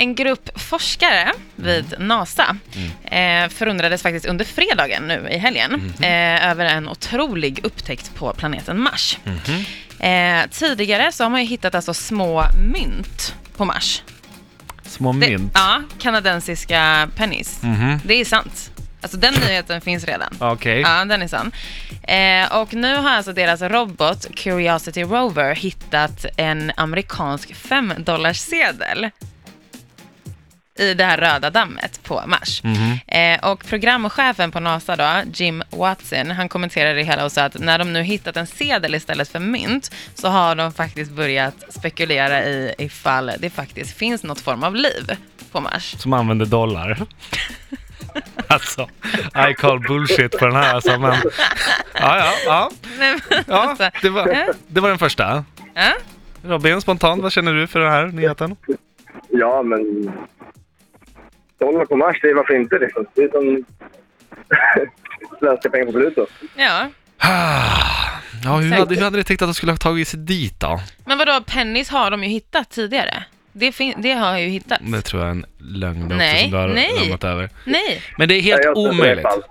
En grupp forskare vid NASA eh, förundrades faktiskt under fredagen nu i helgen eh, över en otrolig upptäckt på planeten Mars. Eh, tidigare så har man ju hittat alltså små mynt på Mars. Små Det, mynt. ja, kanadensiska pennies. Mhm. Det är sant. Alltså den nyheten finns redan. Okej. Ja, den är sann. Eh, och nu har alltså deras robot Curiosity Rover hittat en amerikansk 5 sedel i det här röda dammet på Mars. Eh, och programchefen på NASA då, Jim Watson, han kommenterade det hela och sa att när de nu hittat en sedel istället för mynt så har de faktiskt börjat spekulera i ifall det faktiskt finns något form av liv på Mars. Som använder dollar. alltså, I call bullshit på den här alltså, men... Ja, ja, ja. Ja alltså, det, var, det var den första. Robin, spontant, vad känner du för den här nyheten? Ja, men... Dollar på Mars, det är varför inte liksom. Det är som svenska pengar på Pluto. ja. Ja, hur hade, hur hade ni tänkt att de skulle ha tagit sig dit då? Men vadå, pennis har de ju hittat tidigare. Det, fin- det har ju hittats. Det tror jag är en lögn också Nej, som du har nej. ramlat över. Nej, Men det är helt Ja, jag tror att det är omöjligt. falskt.